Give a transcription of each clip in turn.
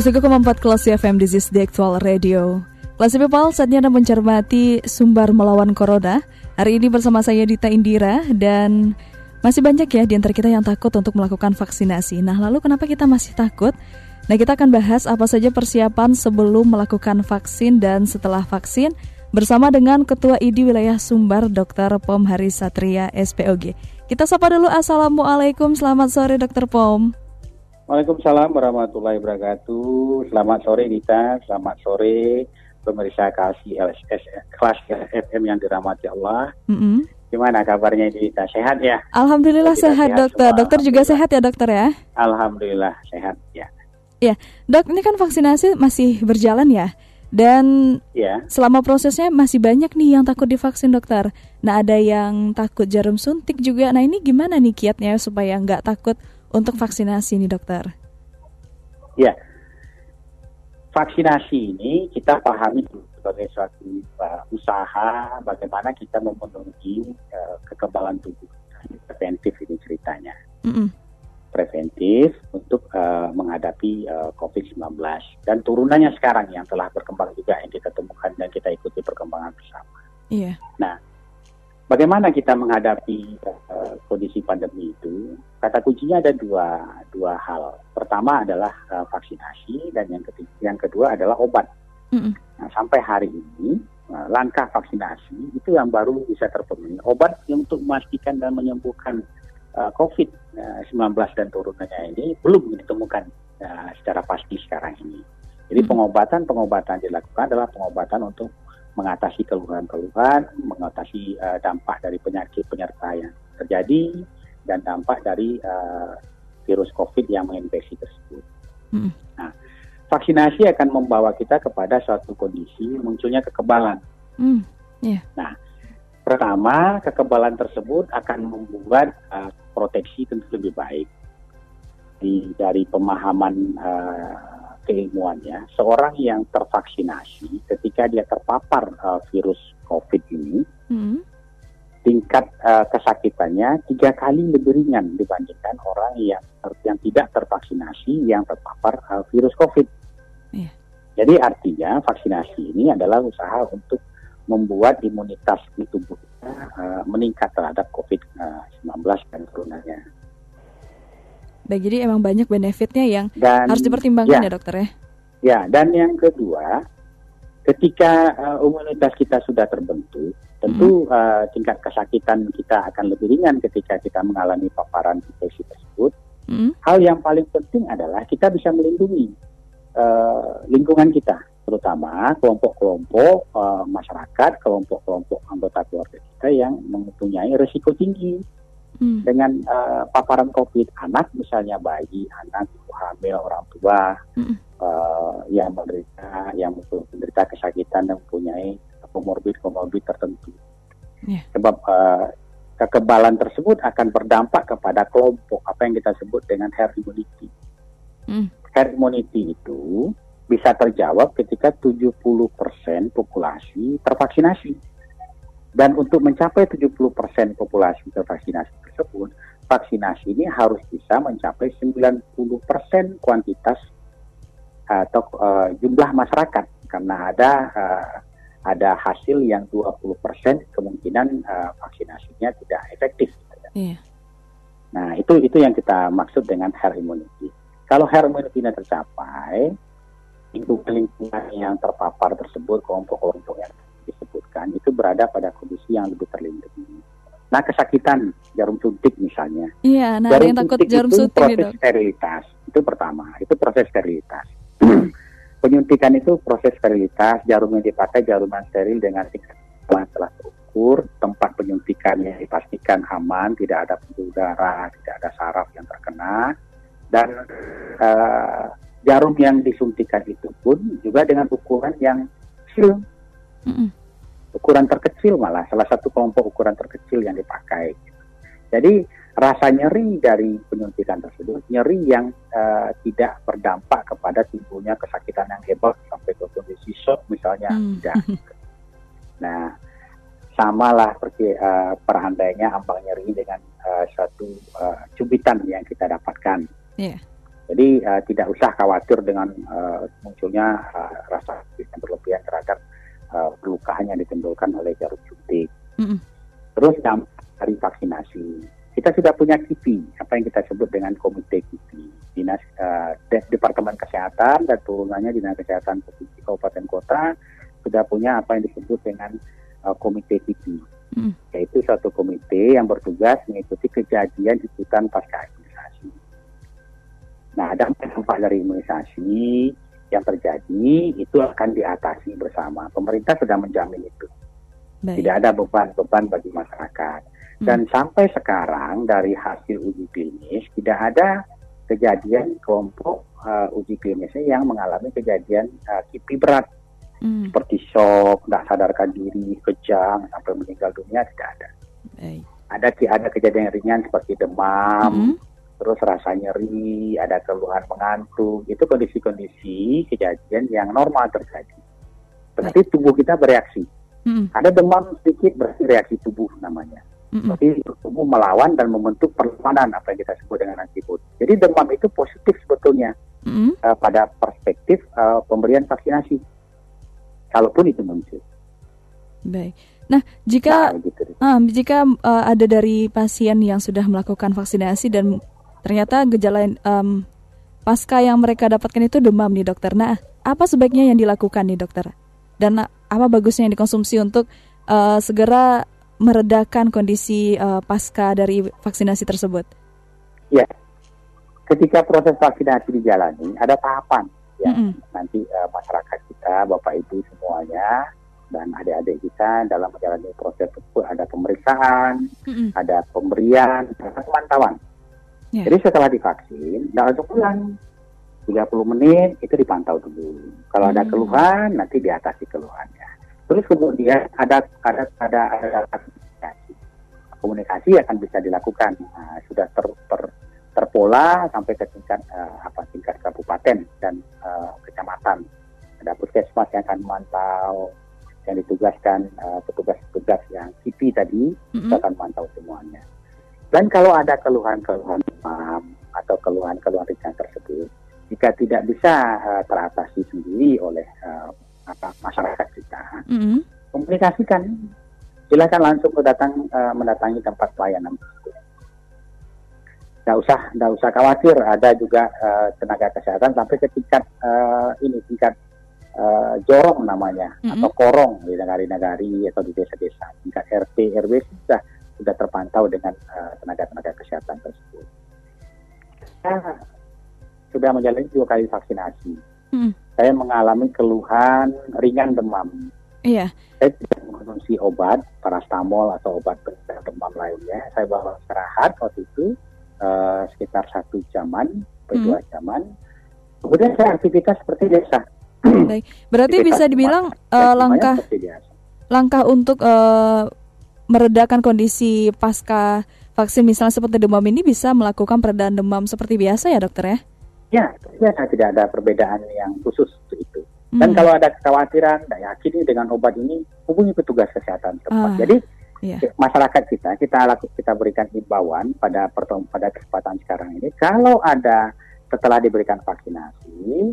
Empat kelas FM This is the actual radio Kelas People, saatnya Anda mencermati sumber melawan Corona Hari ini bersama saya Dita Indira Dan masih banyak ya di antara kita yang takut untuk melakukan vaksinasi Nah lalu kenapa kita masih takut? Nah kita akan bahas apa saja persiapan sebelum melakukan vaksin dan setelah vaksin Bersama dengan Ketua ID Wilayah Sumbar Dr. Pom Haris Satria SPOG Kita sapa dulu Assalamualaikum, selamat sore Dr. Pom Waalaikumsalam warahmatullahi wabarakatuh. Selamat sore Dita, selamat sore pemirsa kasih LSS kelas FM yang dirahmati Allah. Mm -hmm. Gimana kabarnya Dita? Sehat ya? Alhamdulillah sehat, sehat dokter. Dokter juga sehat ya dokter ya? Alhamdulillah sehat ya. Ya, dok ini kan vaksinasi masih berjalan ya? Dan ya. selama prosesnya masih banyak nih yang takut divaksin dokter. Nah ada yang takut jarum suntik juga. Nah ini gimana nih kiatnya supaya nggak takut untuk vaksinasi nih dokter? Ya, vaksinasi ini kita pahami sebagai suatu uh, usaha bagaimana kita memenuhi uh, kekebalan tubuh preventif ini ceritanya. Mm -hmm. Preventif untuk uh, menghadapi uh, COVID-19 dan turunannya sekarang yang telah berkembang juga yang kita temukan dan kita ikuti perkembangan bersama. Iya. Yeah. Nah, bagaimana kita menghadapi uh, kondisi pandemi itu? Kata kuncinya ada dua dua hal. Pertama adalah uh, vaksinasi dan yang ketiga, yang kedua adalah obat. Mm -hmm. Nah, sampai hari ini uh, langkah vaksinasi itu yang baru bisa terpenuhi. Obat untuk memastikan dan menyembuhkan uh, COVID-19 dan turunannya ini belum ditemukan uh, secara pasti sekarang ini. Jadi pengobatan-pengobatan dilakukan adalah pengobatan untuk mengatasi keluhan-keluhan, mengatasi uh, dampak dari penyakit penyerta yang terjadi dan dampak dari uh, virus COVID yang menginfeksi tersebut. Hmm. Nah, vaksinasi akan membawa kita kepada suatu kondisi munculnya kekebalan. Hmm. Yeah. Nah, pertama kekebalan tersebut akan membuat uh, proteksi tentu lebih baik di, dari pemahaman uh, keilmuannya, seorang yang tervaksinasi ketika dia terpapar uh, virus COVID ini, hmm. tingkat uh, kesakitannya tiga kali lebih ringan dibandingkan orang yang yang tidak tervaksinasi yang terpapar uh, virus COVID. Yeah. Jadi artinya vaksinasi ini adalah usaha untuk membuat imunitas di tubuh kita uh, meningkat terhadap COVID-19 dan turunannya. Baik, jadi emang banyak benefitnya yang dan, harus dipertimbangkan ya, ya dokter ya? Ya, dan yang kedua, ketika uh, imunitas kita sudah terbentuk, tentu hmm. uh, tingkat kesakitan kita akan lebih ringan ketika kita mengalami paparan infeksi tersebut. Hmm. Hal yang paling penting adalah kita bisa melindungi uh, lingkungan kita, terutama kelompok-kelompok uh, masyarakat, kelompok-kelompok anggota keluarga kita yang mempunyai risiko tinggi hmm. dengan uh, paparan COVID anak misalnya bayi, anak, ibu hamil, orang tua hmm. uh, yang menderita yang menderita kesakitan dan mempunyai komorbid komorbid tertentu. Yeah. Sebab uh, kekebalan tersebut akan berdampak kepada kelompok apa yang kita sebut dengan herd immunity. Hmm. Herd immunity itu bisa terjawab ketika 70% populasi tervaksinasi. Dan untuk mencapai 70% populasi tervaksinasi tersebut, vaksinasi ini harus bisa mencapai 90% kuantitas atau uh, jumlah masyarakat karena ada uh, ada hasil yang 20% kemungkinan uh, vaksinasinya tidak efektif. Iya. Nah, itu itu yang kita maksud dengan herd immunity. Kalau herd immunity-nya tercapai, lingkungan yang terpapar tersebut, kelompok-kelompok yang disebutkan itu berada pada kondisi yang lebih terlindungi. Nah, kesakitan jarum suntik misalnya. Iya, nah jarum yang takut jarum suntik proses itu. sterilitas. Itu pertama, itu proses sterilitas. Penyuntikan itu proses sterilitas, jarum yang dipakai jarum yang steril dengan tingkat telah terukur. tempat penyuntikannya dipastikan aman, tidak ada pembuluh darah, tidak ada saraf yang terkena, dan uh, jarum yang disuntikan itu pun juga dengan ukuran yang kecil, mm-hmm. Ukuran terkecil malah salah satu kelompok ukuran terkecil yang dipakai. Jadi rasa nyeri dari penyuntikan tersebut nyeri yang uh, tidak berdampak kepada timbulnya kesakitan yang hebat sampai ke kondisi shock misalnya mm. tidak. Nah, samalah seperti uh, perandainya ambang nyeri dengan uh, satu uh, cubitan yang kita dapatkan. Yeah. Jadi uh, tidak usah khawatir dengan uh, munculnya uh, rasa yang berlebihan terhadap uh, pelukaan yang ditimbulkan oleh jarum suntik. Mm -hmm. Terus dari vaksinasi, kita sudah punya KIPI, apa yang kita sebut dengan Komite KIPI, Dinas uh, De Departemen Kesehatan dan turunannya Dinas Kesehatan Provinsi Kabupaten Kota sudah punya apa yang disebut dengan uh, Komite KIPI, mm. yaitu satu komite yang bertugas mengikuti kejadian ikutan pasca imunisasi. Nah, dampak-dampak dari imunisasi yang terjadi itu akan diatasi bersama. Pemerintah sudah menjamin itu. Baik. Tidak ada beban-beban bagi masyarakat. Hmm. Dan sampai sekarang dari hasil uji klinis tidak ada kejadian kelompok uh, uji klinisnya yang mengalami kejadian uh, kipi berat hmm. seperti shock, tidak sadarkan diri, kejang sampai meninggal dunia tidak ada. Baik. Ada ada kejadian ringan seperti demam, hmm. Terus rasa nyeri, ada keluhan mengantuk, itu kondisi-kondisi kejadian yang normal terjadi. Berarti tubuh kita bereaksi Mm. Ada demam sedikit berarti reaksi tubuh namanya. Mm Berarti tubuh melawan dan membentuk perlawanan apa yang kita sebut dengan antibodi. Jadi demam itu positif sebetulnya mm uh, pada perspektif uh, pemberian vaksinasi. Kalaupun itu muncul. Baik. Nah, jika nah, gitu. uh, jika uh, ada dari pasien yang sudah melakukan vaksinasi dan ternyata gejala um, pasca yang mereka dapatkan itu demam nih dokter. Nah, apa sebaiknya yang dilakukan nih dokter? Dan apa bagusnya yang dikonsumsi untuk uh, segera meredakan kondisi uh, pasca dari vaksinasi tersebut? Ya, ketika proses vaksinasi dijalani ada tahapan ya mm -hmm. nanti uh, masyarakat kita, bapak ibu semuanya dan adik-adik kita dalam menjalani proses tersebut ada pemeriksaan, mm -hmm. ada pemberian, ada pemantauan. Yeah. Jadi setelah divaksin, tidak untuk pulang. 30 menit itu dipantau dulu. Kalau hmm. ada keluhan nanti diatasi keluhannya. Terus kemudian ada ada ada ada, komunikasi. Komunikasi akan bisa dilakukan nah, sudah ter, ter terpola sampai ke tingkat uh, apa tingkat kabupaten dan uh, kecamatan. Ada puskesmas yang akan memantau, yang ditugaskan uh, petugas-petugas yang KIPI tadi mm-hmm. akan memantau semuanya. Dan kalau ada keluhan-keluhan demam atau keluhan-keluhan ringan tersebut, jika tidak bisa uh, teratasi sendiri oleh uh, apa, masyarakat kita, mm-hmm. komunikasikan. Silakan langsung datang uh, mendatangi tempat pelayanan. Tidak usah, tidak usah khawatir. Ada juga uh, tenaga kesehatan sampai ke tingkat uh, ini tingkat uh, jorong namanya mm-hmm. atau korong di negari-negari atau di desa-desa. Tingkat RT RW sudah sudah terpantau dengan tenaga-tenaga uh, kesehatan tersebut. Nah, sudah menjalani dua kali vaksinasi. Hmm. Saya mengalami keluhan ringan demam. Iya. Saya tidak mengkonsumsi obat, parastamol atau obat demam lainnya. Saya bawa istirahat waktu itu uh, sekitar satu jaman, atau hmm. dua jaman. Kemudian saya aktivitas seperti biasa. Baik, berarti aktivitas bisa dibilang uh, langkah langkah untuk uh, meredakan kondisi pasca vaksin misalnya seperti demam ini bisa melakukan peredaan demam seperti biasa ya dokter ya? Ya, biasa tidak ada perbedaan yang khusus untuk itu. Dan hmm. kalau ada kekhawatiran, tidak yakin dengan obat ini, hubungi petugas kesehatan tempat. Ah, Jadi yeah. masyarakat kita, kita laku, kita berikan himbauan pada pada kesempatan sekarang ini, kalau ada setelah diberikan vaksinasi,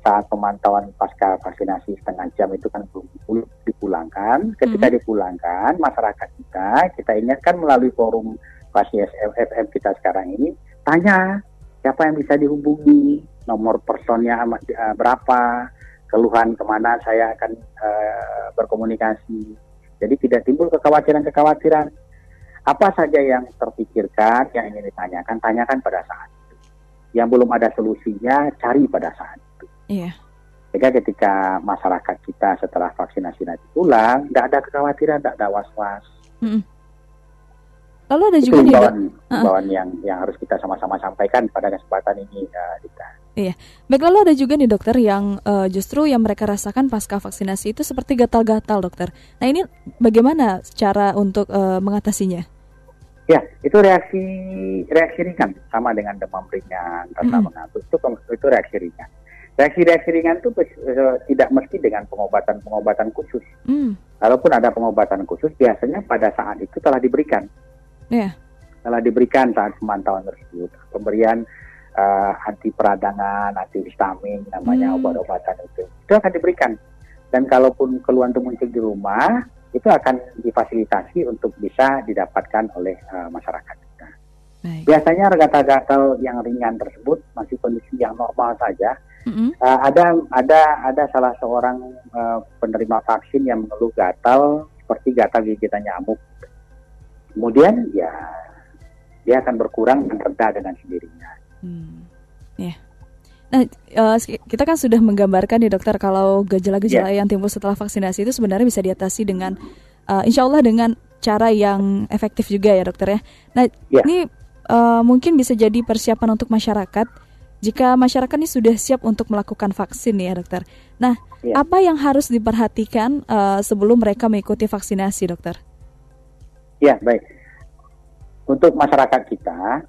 saat pemantauan pasca vaksinasi setengah jam itu kan belum dipulangkan. Ketika hmm. dipulangkan, masyarakat kita, kita ingatkan melalui forum pasien FM kita sekarang ini, tanya siapa yang bisa dihubungi, nomor personnya uh, berapa, keluhan ke mana saya akan uh, berkomunikasi. Jadi tidak timbul kekhawatiran-kekhawatiran. Apa saja yang terpikirkan, yang ingin ditanyakan, tanyakan pada saat itu. Yang belum ada solusinya, cari pada saat. Iya. Sehingga ketika masyarakat kita setelah vaksinasi nanti pulang, tidak ada kekhawatiran, tidak ada was-was. Hmm. Lalu ada juga nih bawaan, bawaan yang yang harus kita sama-sama sampaikan pada kesempatan ini, uh, Dita. Iya, baik lalu ada juga nih dokter yang uh, justru yang mereka rasakan pasca vaksinasi itu seperti gatal-gatal dokter. Nah ini bagaimana cara untuk uh, mengatasinya? Ya, itu reaksi reaksi ringan sama dengan demam ringan, rasa mm. mengantuk itu itu reaksi ringan. Reaksi-reaksi ringan itu tidak mesti dengan pengobatan-pengobatan khusus. Mm. Kalaupun ada pengobatan khusus, biasanya pada saat itu telah diberikan yeah. telah diberikan saat pemantauan tersebut. Pemberian uh, anti peradangan, anti histamin, namanya hmm. obat-obatan itu. Itu akan diberikan. Dan kalaupun keluhan itu muncul di rumah, itu akan difasilitasi untuk bisa didapatkan oleh uh, masyarakat kita. Baik. Biasanya gatal-gatal yang ringan tersebut masih kondisi yang normal saja. Mm-hmm. Uh, ada ada ada salah seorang uh, penerima vaksin yang mengeluh gatal seperti gatal gigitan nyamuk kemudian ya dia akan berkurang dan reda dengan sendirinya. Hmm. Ya. Yeah. Nah, uh, kita kan sudah menggambarkan ya dokter kalau gejala-gejala yeah. yang timbul setelah vaksinasi itu sebenarnya bisa diatasi dengan, uh, insya Allah dengan cara yang efektif juga ya dokter ya. Nah, yeah. ini uh, mungkin bisa jadi persiapan untuk masyarakat jika masyarakat ini sudah siap untuk melakukan vaksin ya dokter. Nah, yeah. apa yang harus diperhatikan uh, sebelum mereka mengikuti vaksinasi dokter? Ya, baik. Untuk masyarakat kita,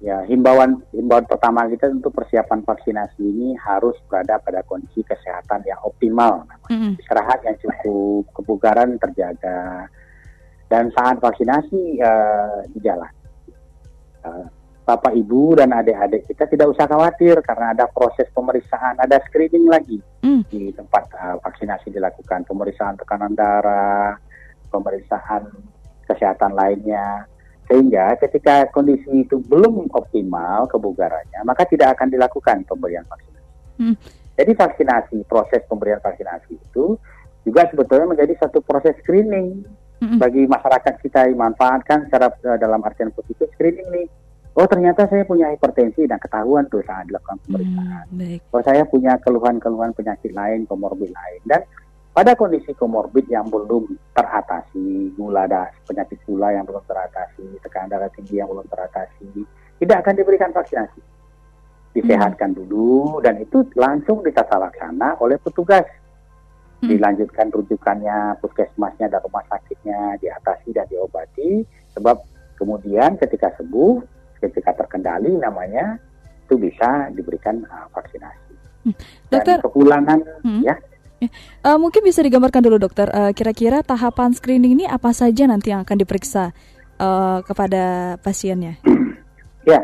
ya himbauan himbauan pertama kita untuk persiapan vaksinasi ini harus berada pada kondisi kesehatan yang optimal. Mm-hmm. Istirahat yang cukup, kebugaran terjaga, dan saat vaksinasi uh, di jalan. Uh, Bapak, Ibu, dan adik-adik kita tidak usah khawatir karena ada proses pemeriksaan, ada screening lagi mm. di tempat uh, vaksinasi dilakukan, pemeriksaan tekanan darah, pemeriksaan kesehatan lainnya. Sehingga ketika kondisi itu belum optimal kebugarannya, maka tidak akan dilakukan pemberian vaksinasi. Hmm. Jadi vaksinasi, proses pemberian vaksinasi itu juga sebetulnya menjadi satu proses screening hmm. bagi masyarakat kita dimanfaatkan secara uh, dalam artian positif screening nih. Oh ternyata saya punya hipertensi dan ketahuan tuh saat dilakukan pemeriksaan. Hmm, oh saya punya keluhan-keluhan penyakit lain, komorbid lain dan pada kondisi komorbid yang belum teratasi, gula ada penyakit gula yang belum teratasi, tekanan darah tinggi yang belum teratasi, tidak akan diberikan vaksinasi. Disehatkan hmm. dulu dan itu langsung ditata laksana oleh petugas. Hmm. Dilanjutkan rujukannya, puskesmasnya dan rumah sakitnya diatasi dan diobati. Sebab kemudian ketika sembuh, ketika terkendali namanya itu bisa diberikan uh, vaksinasi. Hmm. Dokter, dan kepulangan hmm. ya Uh, mungkin bisa digambarkan dulu dokter, uh, kira-kira tahapan screening ini apa saja nanti yang akan diperiksa uh, kepada pasiennya? Ya,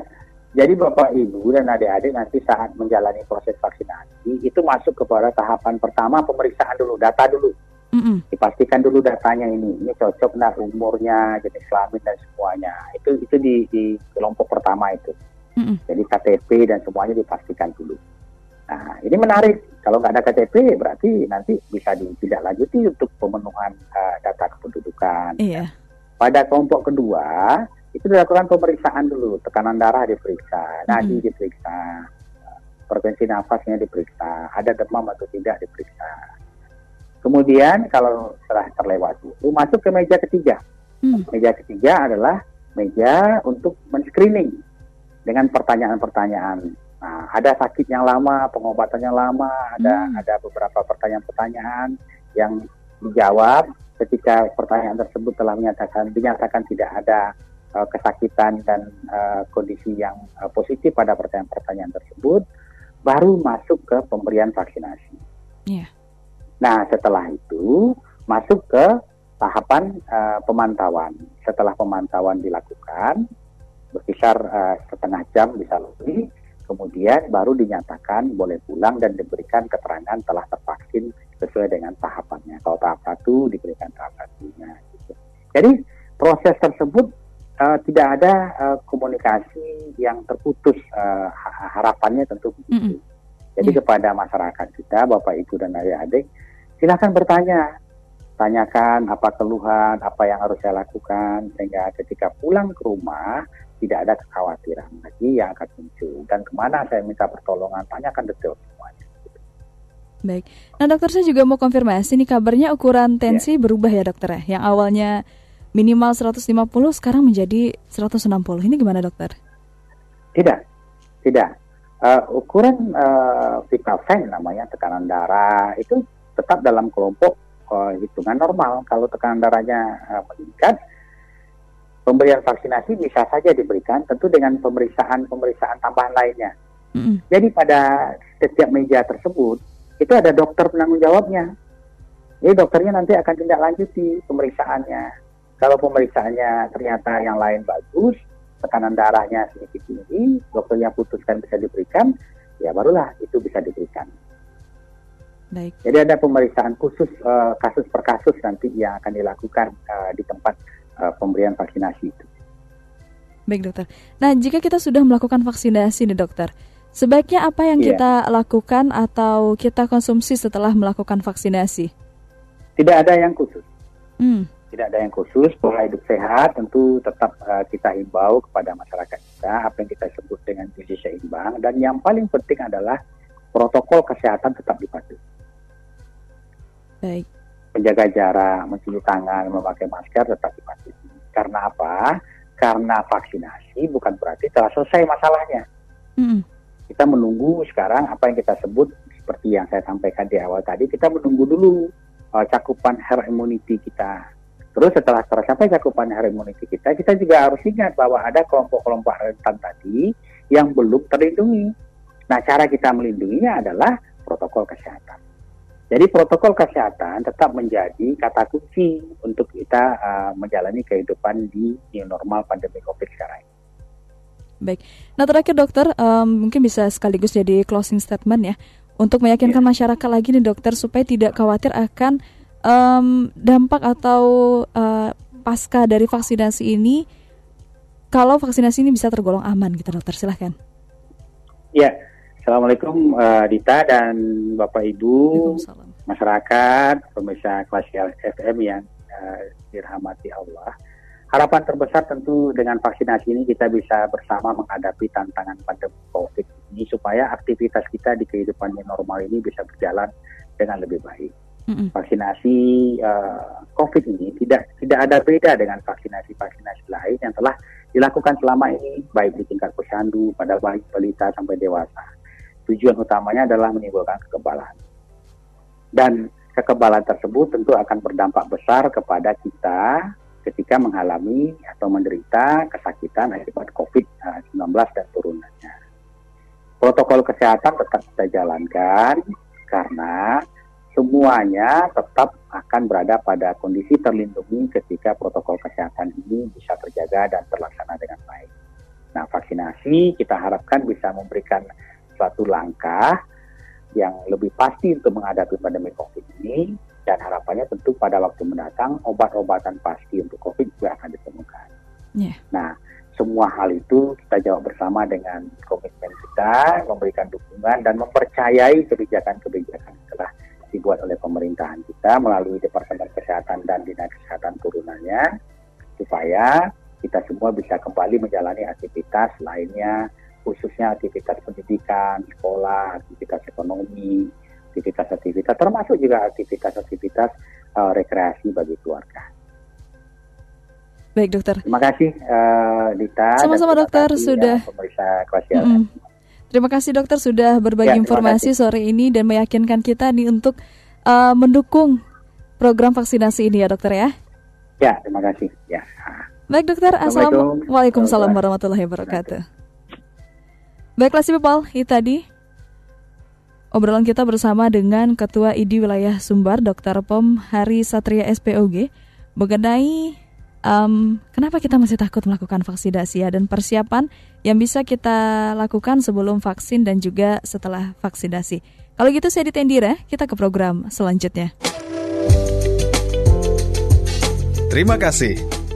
jadi Bapak Ibu dan adik-adik nanti saat menjalani proses vaksinasi itu masuk kepada tahapan pertama pemeriksaan dulu, data dulu. Mm-hmm. Dipastikan dulu datanya ini, ini cocok nah umurnya, jenis kelamin dan semuanya. Itu itu di, di kelompok pertama itu. Mm-hmm. Jadi KTP dan semuanya dipastikan dulu. Nah, ini menarik. Kalau nggak ada KTP, berarti nanti bisa ditindaklanjuti untuk pemenuhan uh, data kependudukan. Iya. Pada kelompok kedua, itu dilakukan pemeriksaan dulu. Tekanan darah diperiksa, nadi mm-hmm. diperiksa, frekuensi nafasnya diperiksa, ada demam atau tidak diperiksa. Kemudian kalau setelah terlewati itu masuk ke meja ketiga. Hmm. Meja ketiga adalah meja untuk men-screening dengan pertanyaan-pertanyaan Nah, ada sakit yang lama, pengobatan yang lama, ada hmm. ada beberapa pertanyaan-pertanyaan yang dijawab ketika pertanyaan tersebut telah menyatakan dinyatakan tidak ada uh, kesakitan dan uh, kondisi yang uh, positif pada pertanyaan-pertanyaan tersebut, baru masuk ke pemberian vaksinasi. Yeah. Nah, setelah itu masuk ke tahapan uh, pemantauan. Setelah pemantauan dilakukan, berkisar uh, setengah jam bisa lebih, kemudian baru dinyatakan boleh pulang dan diberikan keterangan telah tervaksin sesuai dengan tahapannya. Kalau tahap satu diberikan tahap satunya. Gitu. Jadi proses tersebut uh, tidak ada uh, komunikasi yang terputus. Uh, harapannya tentu begitu. Mm -hmm. Jadi mm. kepada masyarakat kita, Bapak Ibu dan adik-adik, silakan bertanya. Tanyakan apa keluhan, apa yang harus saya lakukan, sehingga ketika pulang ke rumah tidak ada kekhawatiran lagi yang akan muncul dan ke mana saya minta pertolongan tanyakan detail semuanya. Baik. Nah dokter saya juga mau konfirmasi nih kabarnya ukuran tensi ya. berubah ya dokter ya. Yang awalnya minimal 150 sekarang menjadi 160. Ini gimana dokter? Tidak, tidak. Uh, ukuran uh, Vitafen namanya tekanan darah itu tetap dalam kelompok uh, hitungan normal. Kalau tekanan darahnya uh, meningkat, pemberian vaksinasi bisa saja diberikan tentu dengan pemeriksaan-pemeriksaan tambahan lainnya. Mm. Jadi pada setiap meja tersebut itu ada dokter penanggung jawabnya. Jadi dokternya nanti akan tindak lanjuti pemeriksaannya. Kalau pemeriksaannya ternyata yang lain bagus, tekanan darahnya sedikit tinggi, dokternya putuskan bisa diberikan, ya barulah itu bisa diberikan. Baik. Jadi ada pemeriksaan khusus uh, kasus per kasus nanti yang akan dilakukan uh, di tempat uh, pemberian vaksinasi itu. Baik dokter. Nah jika kita sudah melakukan vaksinasi nih dokter, Sebaiknya apa yang yeah. kita lakukan atau kita konsumsi setelah melakukan vaksinasi? Tidak ada yang khusus. Hmm. Tidak ada yang khusus. Pola hidup sehat tentu tetap uh, kita himbau kepada masyarakat kita apa yang kita sebut dengan gizi seimbang dan yang paling penting adalah protokol kesehatan tetap dipatuhi. Baik. Menjaga jarak, mencuci tangan, memakai masker tetap dipatuhi. Karena apa? Karena vaksinasi bukan berarti telah selesai masalahnya. Hmm kita menunggu sekarang apa yang kita sebut seperti yang saya sampaikan di awal tadi, kita menunggu dulu uh, cakupan herd immunity kita. Terus setelah tercapai cakupan herd immunity kita, kita juga harus ingat bahwa ada kelompok-kelompok rentan tadi yang belum terlindungi. Nah, cara kita melindunginya adalah protokol kesehatan. Jadi protokol kesehatan tetap menjadi kata kunci untuk kita uh, menjalani kehidupan di new normal pandemi COVID sekarang ini. Baik. Nah terakhir dokter, um, mungkin bisa sekaligus jadi closing statement ya, untuk meyakinkan yeah. masyarakat lagi nih dokter supaya tidak khawatir akan um, dampak atau uh, pasca dari vaksinasi ini, kalau vaksinasi ini bisa tergolong aman gitu dokter, silahkan. Ya, Assalamualaikum uh, Dita dan Bapak Ibu, masyarakat, pemirsa kelas FM yang uh, dirahmati Allah. Harapan terbesar tentu dengan vaksinasi ini kita bisa bersama menghadapi tantangan pandemi COVID ini supaya aktivitas kita di kehidupan yang normal ini bisa berjalan dengan lebih baik. Mm-hmm. Vaksinasi uh, COVID ini tidak tidak ada beda dengan vaksinasi-vaksinasi lain yang telah dilakukan selama ini baik di tingkat posyandu pada baik balita sampai dewasa. Tujuan utamanya adalah menimbulkan kekebalan. Dan kekebalan tersebut tentu akan berdampak besar kepada kita ketika mengalami atau menderita kesakitan akibat COVID-19 dan turunannya. Protokol kesehatan tetap kita jalankan karena semuanya tetap akan berada pada kondisi terlindungi ketika protokol kesehatan ini bisa terjaga dan terlaksana dengan baik. Nah, vaksinasi kita harapkan bisa memberikan suatu langkah yang lebih pasti untuk menghadapi pandemi COVID ini dan harapannya tentu pada waktu mendatang obat-obatan pasti untuk COVID juga akan ditemukan. Yeah. Nah, semua hal itu kita jawab bersama dengan komitmen kita, memberikan dukungan dan mempercayai kebijakan-kebijakan yang telah dibuat oleh pemerintahan kita melalui Departemen Kesehatan dan Dinas Kesehatan turunannya, supaya kita semua bisa kembali menjalani aktivitas lainnya, khususnya aktivitas pendidikan, sekolah, aktivitas ekonomi, aktivitas-aktivitas termasuk juga aktivitas-aktivitas uh, rekreasi bagi keluarga. Baik dokter. Terima kasih uh, Dita. Sama-sama dokter sudah. Pemeriksa mm Terima kasih dokter sudah berbagi ya, informasi sore ini dan meyakinkan kita nih untuk uh, mendukung program vaksinasi ini ya dokter ya. Ya terima kasih. Ya. Baik dokter. Assalamualaikum. Waalaikumsalam warahmatullahi wabarakatuh. Baiklah si people, itu tadi Obrolan kita bersama dengan Ketua IDI Wilayah Sumbar, Dr. Pom Hari Satria SPOG, mengenai um, kenapa kita masih takut melakukan vaksinasi ya dan persiapan yang bisa kita lakukan sebelum vaksin dan juga setelah vaksinasi. Kalau gitu saya ditendira, kita ke program selanjutnya. Terima kasih.